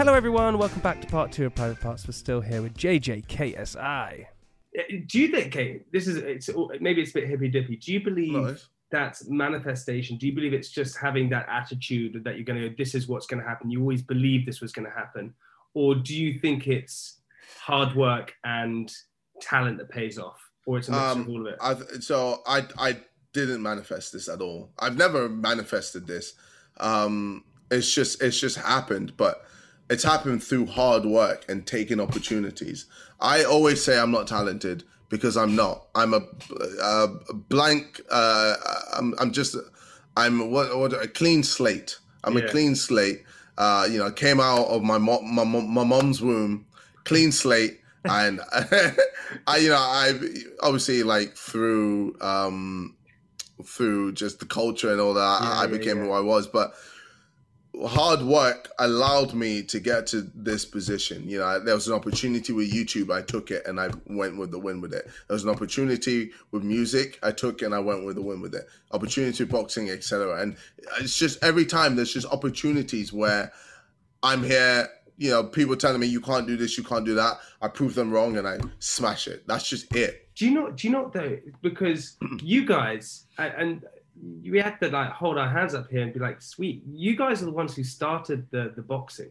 Hello, everyone. Welcome back to part two of Private Parts. We're still here with JJKSI. Do you think, Kate? This is it's maybe it's a bit hippy dippy. Do you believe Nice. that's manifestation? Do you believe it's just having that attitude that you're going to go, this is what's going to happen? You always believed this was going to happen, or do you think it's hard work and talent that pays off, or it's a mix Um, of all of it? I've, so I I didn't manifest this at all. I've never manifested this. Um, it's just it's just happened, but it's happened through hard work and taking opportunities. I always say I'm not talented because I'm not. I'm a, a blank. Uh, I'm I'm just I'm what, what a clean slate. I'm Yeah. a clean slate. Uh, you know, I came out of my mo- my my mom's womb, clean slate, and I you know I obviously like through um through just the culture and all that Yeah, I became yeah. who I was, but hard work allowed me to get to this position. You know, there was an opportunity with YouTube, I took it and I went with the win with it. There was an opportunity with music, I took and I went with the win with it. Opportunity boxing, etc. And it's just every time there's just opportunities where I'm here. You know, people telling me you can't do this, you can't do that. I prove them wrong and I smash it. That's just it. Do you not? Do you know though? Because you guys and we had to like hold our hands up here and be like, "Sweet, you guys are the ones who started the the boxing.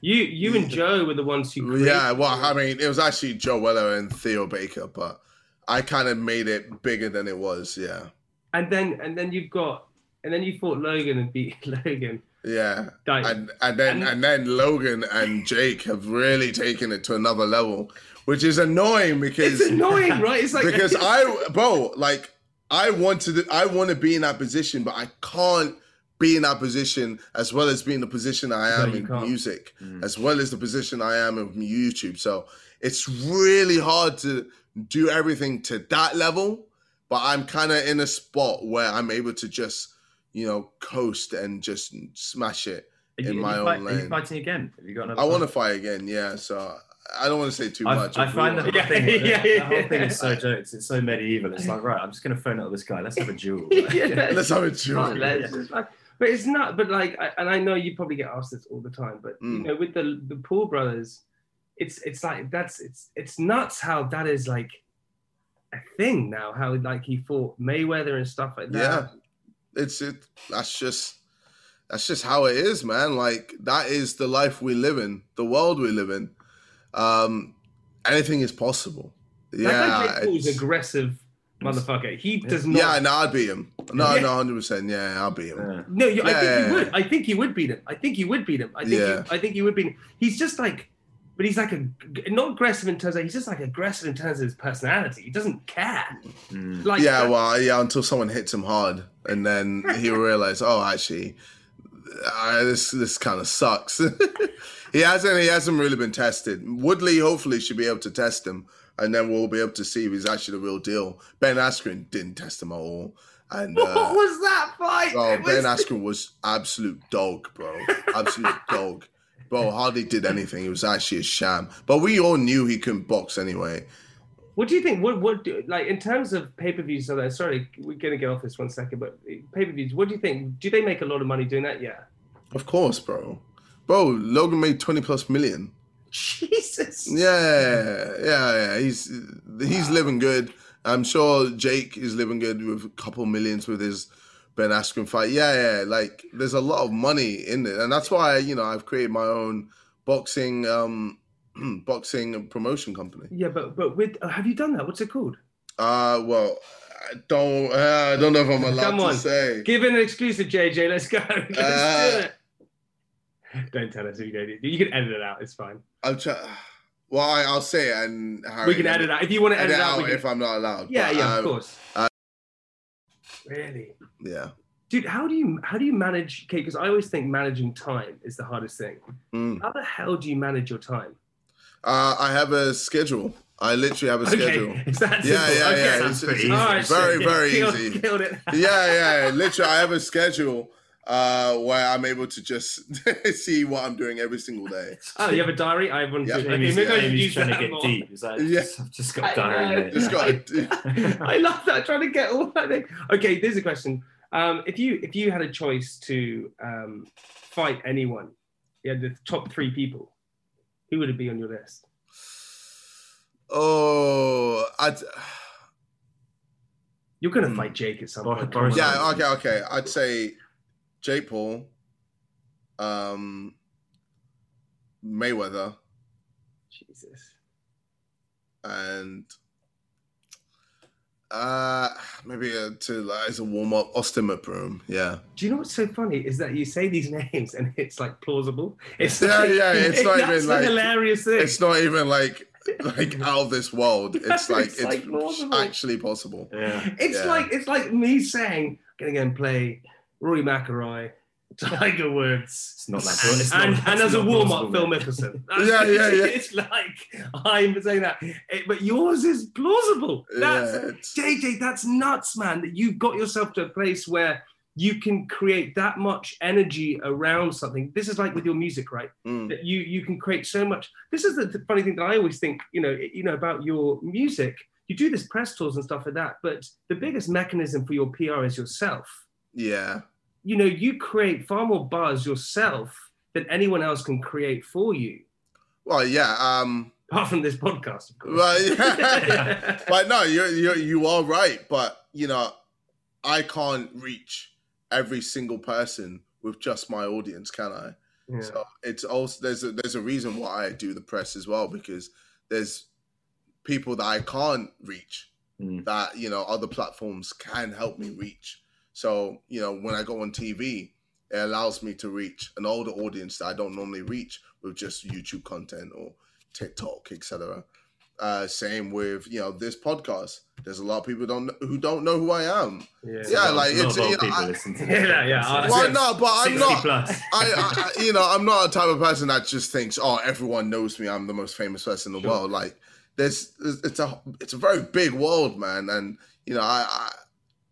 You you and Joe were the ones who Yeah, well, I mean, it was actually Joe Weller and Theo Baker, but I kind of made it bigger than it was. Yeah, and then and then you've got and then you fought Logan and beat Logan. yeah, Like, and and then and- and then Logan and Jake have really taken it to another level, which is annoying because it's annoying, right? It's like because I, bro, like I want to, I want to be in that position, but I can't be in that position as well as be in the position I am you in can't. music, mm. as well as the position I am in YouTube. So it's really hard to do everything to that level, but I'm kind of in a spot where I'm able to just, you know, coast and just smash it Are you, in are my own fight- are you lane. fighting again? Have you got another? I want to fight? fight again, yeah. So I don't want to say too I, much. I if find the whole, Yeah, thing, yeah, the, yeah, the whole thing is so jokes. It's so medieval. It's like right, I'm just going to phone up this guy. Let's have a duel. Yeah. Let's have a duel. Let's just like- but it's not. But like, I, and I know you probably get asked this all the time. But you Mm. know, with the the Paul brothers, it's it's like that's it's it's nuts how that is like a thing now. How like he fought Mayweather and stuff like that. Yeah. it's it that's just that's just how it is man like that is the life we live in the world we live in um anything is possible Yeah, That yeah guy Jake Paul's it's- aggressive motherfucker. He does not. yeah no i'd beat him no Yeah. no 100% yeah i'll beat him Yeah. No, you, I think Yeah. you would. I think you would beat him. I think you would beat him. I think. Yeah. You, I think you would beat him. He's just like, but he's like a not aggressive in terms of. He's just like aggressive in terms of his personality. He doesn't care. Mm. Like yeah that- well yeah until someone hits him hard and then he'll realize oh actually uh, this this kind of sucks. He hasn't he hasn't really been tested. Woodley hopefully should be able to test him and then we'll be able to see if he's actually the real deal. Ben askren didn't test him at all and What uh, was that fight? oh was- ben askren was absolute dog bro. Absolute dog. Bro hardly did anything. It was actually a sham. But we all knew he couldn't box anyway What do you think? What what do, like in terms of pay per views? So sorry, we're gonna get off this one second. But pay per views. What do you think? Do they make a lot of money doing that? Yeah. of course bro bro logan made 20 plus million Jesus. Yeah, yeah, yeah. He's he's living good. I'm sure Jake is living good with a couple millions with his Ben Askren fight. Yeah, yeah. Like there's a lot of money in it, and that's why you know I've created my own boxing um boxing promotion company. Yeah, but but with uh, have you done that? What's it called? Uh well, I don't uh, I don't know if I'm allowed Come to on. say. Give it an exclusive, JJ. Let's go. Let's Uh, do it. Don't tell us if you don't. You can edit it out. It's fine. I'm trying. Well, I, I'll say it, and Harry, we can edit out if you want to edit edit, out. out can- if I'm not allowed. yeah, but, yeah, um, of course. uh, really, Yeah. dude. How do you how do you manage? Okay, because I always think managing time is the hardest thing. Mm. How the hell do you manage your time? Uh, I have a schedule. I literally have a schedule. Okay, is that Yeah, simple? yeah, okay. yeah. Sounds It's, it's easy. All right, very, shit. very killed, easy. Killed it. yeah, yeah. Literally, I have a schedule uh, where I'm able to just see what I'm doing every single day. Oh, you have a diary? I have one Yeah. too. Amy's, maybe I should Amy's use trying to that get more. deep. He's like, Yeah. I've just got I a diary. know. mate. Just got to, I love that. Trying to get all that. thing. Okay, there's a question. Um, if you if you had a choice to um, fight anyone, yeah, the top three people, who would it be on your list? oh, I'd, You're gonna Hmm. fight Jake at some point. Boris come on. yeah, okay, okay. I'd say Jake Paul, um, Mayweather, Jesus. and uh, maybe uh, to like as a warm up, Austin McBroom. Yeah. Do you know what's so funny is that you say these names and it's like plausible. It's Yeah, like, yeah, it's not even like- hilarious thing. It's not even like like out of this world. It's like It's it's, like plausible. actually possible. Yeah. It's Yeah. like it's like me saying, "Gonna go and play Rory McIlroy, Tiger Woods." It's not that. It's not, and, and as a warm up, Phil. Mickelson. Yeah, yeah, yeah. It's like I'm saying that, It- but yours is plausible. That's yeah, JJ. That's nuts, man. That you've got yourself to a place where you can create that much energy around something. This is like with your music, right? mm, that you you can create so much. This is the, the funny thing that I always think, you know, you know about your music. You do this press tours and stuff like that, but the biggest mechanism for your PR is yourself. yeah. You know, you create far more buzz yourself than anyone else can create for you, Well, yeah. Um, apart from this podcast, of course. well, yeah. but no, you're, you're you are right. But you know, I can't reach every single person with just my audience, can I? Yeah. So it's also there's a there's a reason why I do the press as well because there's people that I can't reach Mm. that you know other platforms can help me reach. So you know when I go on TV, it allows me to reach an older audience that I don't normally reach with just YouTube content or TikTok, etc. Uh, same with you know this podcast. There's a lot of people don't who don't know who I am. yeah. Yeah, like, it's- a lot you of know, people I- listen to Yeah, this. yeah, podcast, I- so- Well, no, but I'm not. plus. I, I, you know, I'm not a type of person that just thinks, "Oh, everyone knows me. I'm the most famous person in the Sure. world." Like, there's, it's a, it's a very big world, man, and you know, I,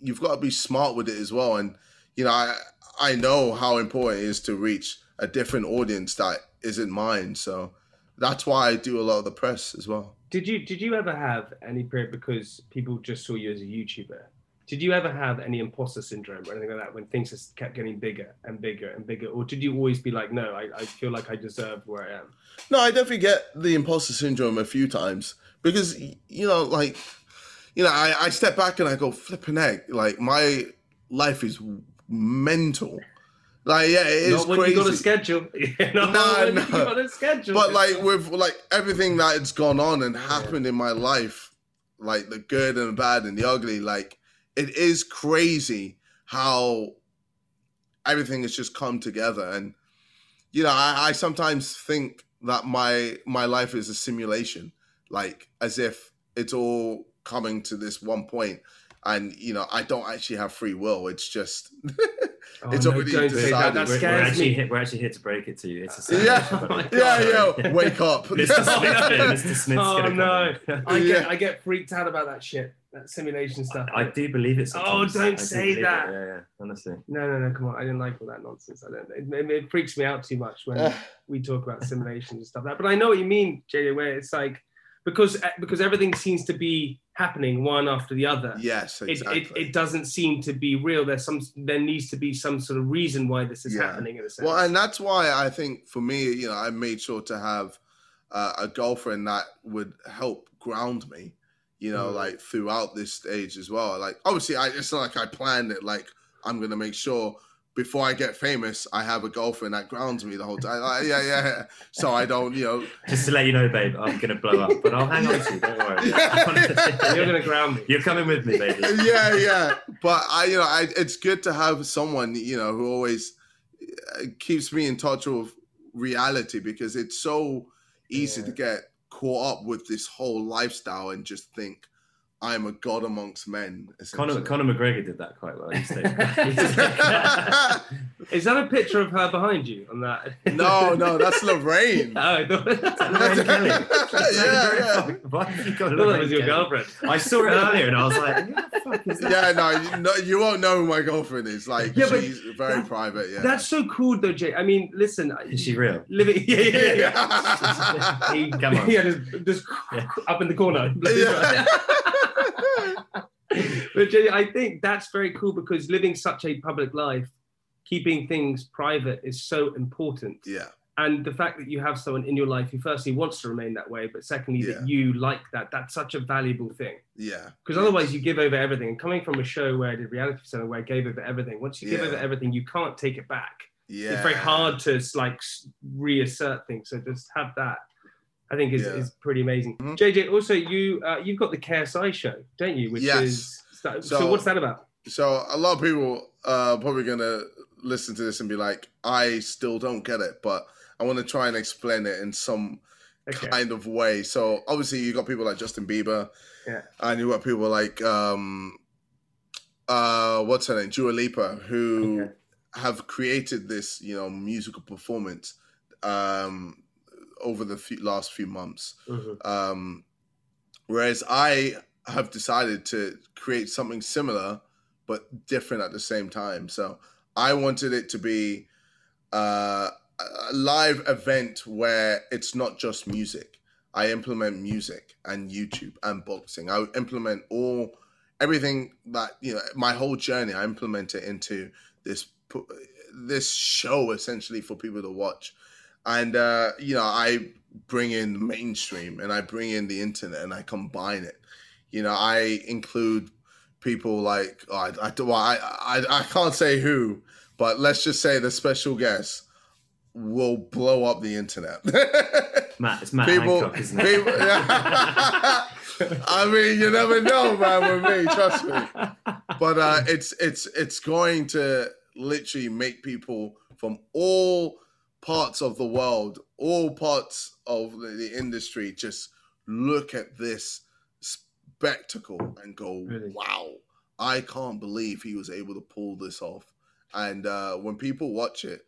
you've got to be smart with it as well. And you know, I, I know how important it is to reach a different audience that isn't mine. So that's why I do a lot of the press as well. Did you did you ever have any period because people just saw you as a YouTuber? Did you ever have any imposter syndrome or anything like that when things just kept getting bigger and bigger and bigger? Or did you always be like, no, I, I feel like I deserve where I am? No, I definitely get the imposter syndrome a few times because you know, like, you know, I, I step back and I go flipping heck, like my life is mental. Like, yeah, it is Not when crazy. you got a schedule. Not No, when no. you got a schedule. but like with like everything that's gone on and happened in my life, like the good and the bad and the ugly, like it is crazy how everything has just come together. And you know, I, I sometimes think that my my life is a simulation, like as if it's all coming to this one point, and you know, I don't actually have free will. It's just Oh, it's no, already decided. that. That We're, we're actually me. here, we're actually here to break it to you. It's a Yeah. simulation, buddy. yeah, yeah. Wake up, Mr. Smith's Mr. Smith's Oh no, in. I Yeah. get I get freaked out about that shit, that simulation stuff. I do believe it. sometimes. Oh, don't I do say it, that. Yeah, yeah. Honestly. No, no, no, come on. I didn't like all that nonsense. I don't. It, it, it freaks me out too much when we talk about simulations and stuff. Like that. But I know what you mean, JJ. Where it's like because eh, because everything seems to be happening one after the other. Yes, It, exactly. it, it doesn't seem to be real. There's some. There needs to be some sort of reason why this is Yeah. happening. In a sense. Well, and that's why I think for me, you know, I made sure to have uh, a girlfriend that would help ground me, you know, Mm. like throughout this stage as well. Like, obviously, I it's not like I planned it. Like, I'm gonna make sure before I get famous, I have a girlfriend that grounds me the whole time. Like, yeah, yeah, yeah. So I don't, you know. Just to let you know, babe, I'm gonna blow up, but I'll hang on to you. Don't worry. You're gonna ground me. You're coming with me, baby. yeah, yeah. But I, you know, I, it's good to have someone, you know, who always uh, keeps me in touch with reality because it's so easy Yeah. to get caught up with this whole lifestyle and just think I'm a god amongst men. Conor. Conor McGregor did that quite well. He Is that a picture of her behind you on that? no, no, that's Lorraine. Oh, I thought, Lorraine Kelly. Yeah, yeah. Why have you got I thought that was your Kelly? girlfriend. I saw it earlier and I was like, who the fuck is that? yeah, no, you, no, you won't know who my girlfriend is. Like, Yeah, but she's very that- private. Yeah, That's so cool, though, Jay. I mean, listen. Is she real? Living, yeah, yeah, yeah. He- Come on. Yeah, just, just Yeah. up in the corner. Yeah. but Jay, I think that's very cool because living such a public life, keeping things private is so important. yeah, And the fact that you have someone in your life who firstly wants to remain that way, but secondly Yeah. that you like that, that's such a valuable thing. yeah. Because otherwise you give over everything. And coming from a show where I did reality show where I gave over everything, once you give over everything, you can't take it back. yeah, It's very hard to like reassert things. So just have that. I think is, Yeah. is pretty amazing. Mhm. JJ, also you uh, you've got the KSI show, don't you? Which Yes. is so, So- what's that about? So a lot of people are probably gonna listen to this and be like, I still don't get it, but I want to try and explain it in some Okay. kind of way. So obviously you got people like Justin Bieber, Yeah. and you got people like um uh what's her name, Dua Lipa, who Okay. have created this, you know, musical performance um over the few, last few months. Mhm. Um, whereas I have decided to create something similar but different at the same time. So I wanted it to be uh, a live event where it's not just music. I implement music and YouTube and boxing. I implement all everything that you know my whole journey. I implement it into this this show essentially for people to watch and uh, you know I bring in the mainstream and I bring in the internet and I combine it. You know, I include people like oh, I, I, well, I I I can't say who, but let's just say the special guest will blow up the internet. Matt, it's Matt people, Hancock, isn't it? people I mean, you never know, man. With me, trust me but uh, it's it's it's going to literally make people from all parts of the world, all parts of the, the industry, just look at this spectacle and go, Really? "Wow! I can't believe he was able to pull this off." And uh, when people watch it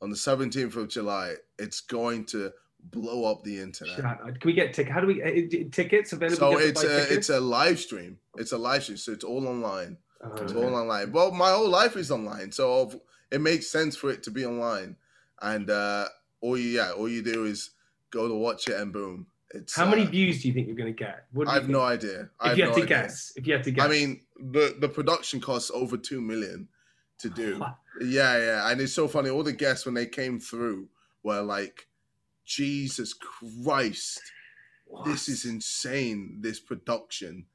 on the seventeenth of July, it's going to blow up the internet. Can we get tickets? How do we uh, tickets available? So You have to it's a it's a live stream. It's a live stream, so it's all online. Oh, It's okay. all online. Well, my whole life is online, so it makes sense for it to be online. And uh, all you, yeah, all you do is go to watch it, and boom, it's. How many uh, views do you think you're going to get? What I have think? no idea. I If have you had no to idea. guess, if you had to guess, I mean, the the production costs over two million to do. What? Yeah, yeah, and it's so funny. All the guests when they came through were like, "Jesus Christ, this is insane! This production."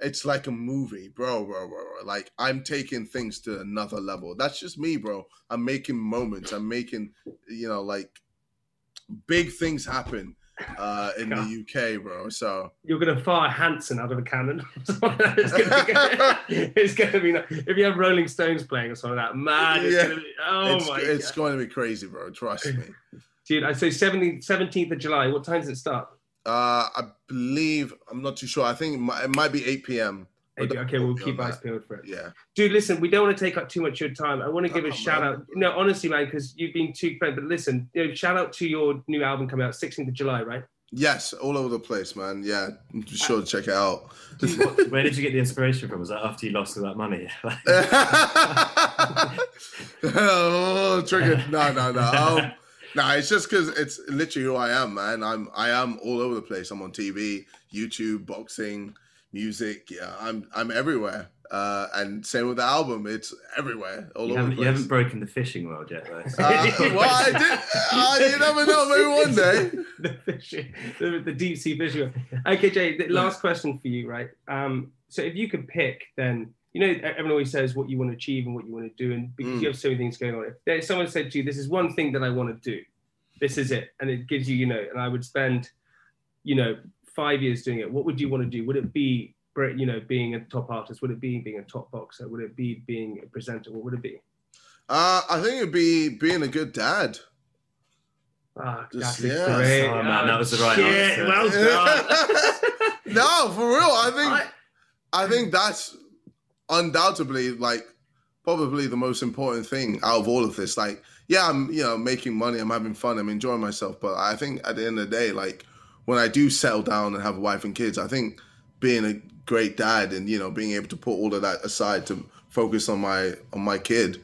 It's like a movie, bro, bro, bro, bro. Like I'm taking things to another level. That's just me, bro. I'm making moments. I'm making, you know, like big things happen uh in the UK, bro. So you're going to fire Hanson out of a cannon. it's going to be, it's to be if you have Rolling Stones playing or something like that. Man, it's Yeah. going to be. Oh it's my it's god, going to be crazy, bro. Trust me. dude! I say 17th, 17th of July. What time does it start? Uh, I believe I'm not too sure. I think it might, it might be 8 p.m. Maybe- Okay, we'll keep eyes peeled for it. Yeah, Dude, listen, we don't want to take up too much of your time. I want to give a Oh, shout man. out. No, honestly, man, because you've been too great. But listen, you know, shout out to your new album coming out 16th of July, right? yes, all over the place, man. Yeah, be sure to check it out. Where did you get the inspiration from? Was that after you lost all that money? oh, triggered. No, no, no. Um, no, it's just because it's literally who I am, man. I'm I am all over the place. I'm on TV, YouTube, boxing, music. Yeah, I'm I'm everywhere. Uh, and same with the album, it's everywhere, all you, over haven't, the you haven't broken the fishing world yet, though. Uh, well, I did. Uh, you never know. Maybe one day. the fishing, the, the deep sea fishing. Okay, Jay, the last question for you, right? Um, so if you could pick, then you know everyone always says what you want to achieve and what you want to do, and because Mm. you have so many things going on. If there's someone said to you, "This is one thing that I want to do," this is it, and it gives you, you know, and I would spend, you know, five years doing it. What would you want to do? Would it be, you know, being a top artist? Would it be being a top boxer? Would it be being a presenter? What would it be? Uh, I think it'd be being a good dad. Ah, Just- yeah. great. Oh, man, that was the right shit, answer. Well done. no, for real. I think I- I think that's undoubtedly like probably the most important thing out of all of this. Like, yeah, I'm you know making money, I'm having fun, I'm enjoying myself, but I think at the end of the day, like when I do settle down and have a wife and kids, I think being a great dad and you know being able to put all of that aside to focus on my on my kid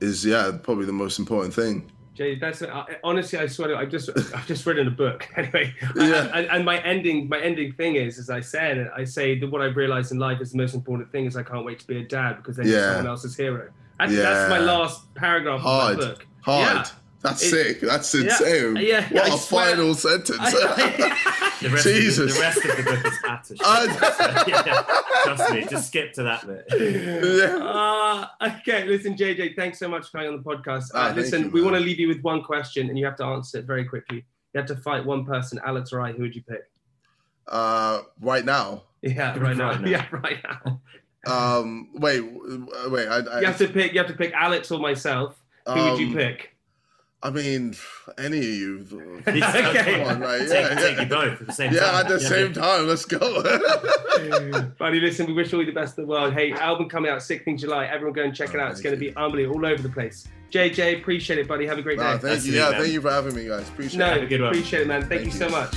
is yeah probably the most important thing. Jay, that's I, honestly, I swear, to- I just I've just written a book anyway. Yeah. And, and my ending, my ending thing is, as I said, I say that what I've realized in life is the most important thing is I can't wait to be a dad because then you're someone else's hero. And that's my last paragraph Hard, of my book. hard. Yeah. That's It- sick. That's insane. Yeah, what I a swear. final sentence. The rest, Jesus. Of the, the rest of the book is utter shit. I- yeah, trust me, just skip to that bit. yeah. Uh, okay, listen, JJ, thanks so much for coming on the podcast. Ah, Uh, thank listen, you, we want to leave you with one question, and you have to answer it very quickly. You have to fight one person, Alex or I. Who would you pick? Uh, right now. Yeah, right now. Right now. Yeah, right now. Um, wait, wait. I, I, You have to pick. You have to pick Alex or myself. Who would you um, pick? I mean, any of you. Uh, okay. Come on, right? Take, Yeah, take yeah. you both at the same time. Yeah, at the same time. Let's go. Buddy, listen, we wish all you all the best in the world. Hey, album coming out 16th July. Everyone go and check it out. It's going to be unbelievable all over the place. JJ, appreciate it, buddy. Have a great Nah, day. thank That's you. it, Yeah, man. thank you for having me, guys. Appreciate no, it. Have good appreciate it, man. Thank, Thank you so you. much.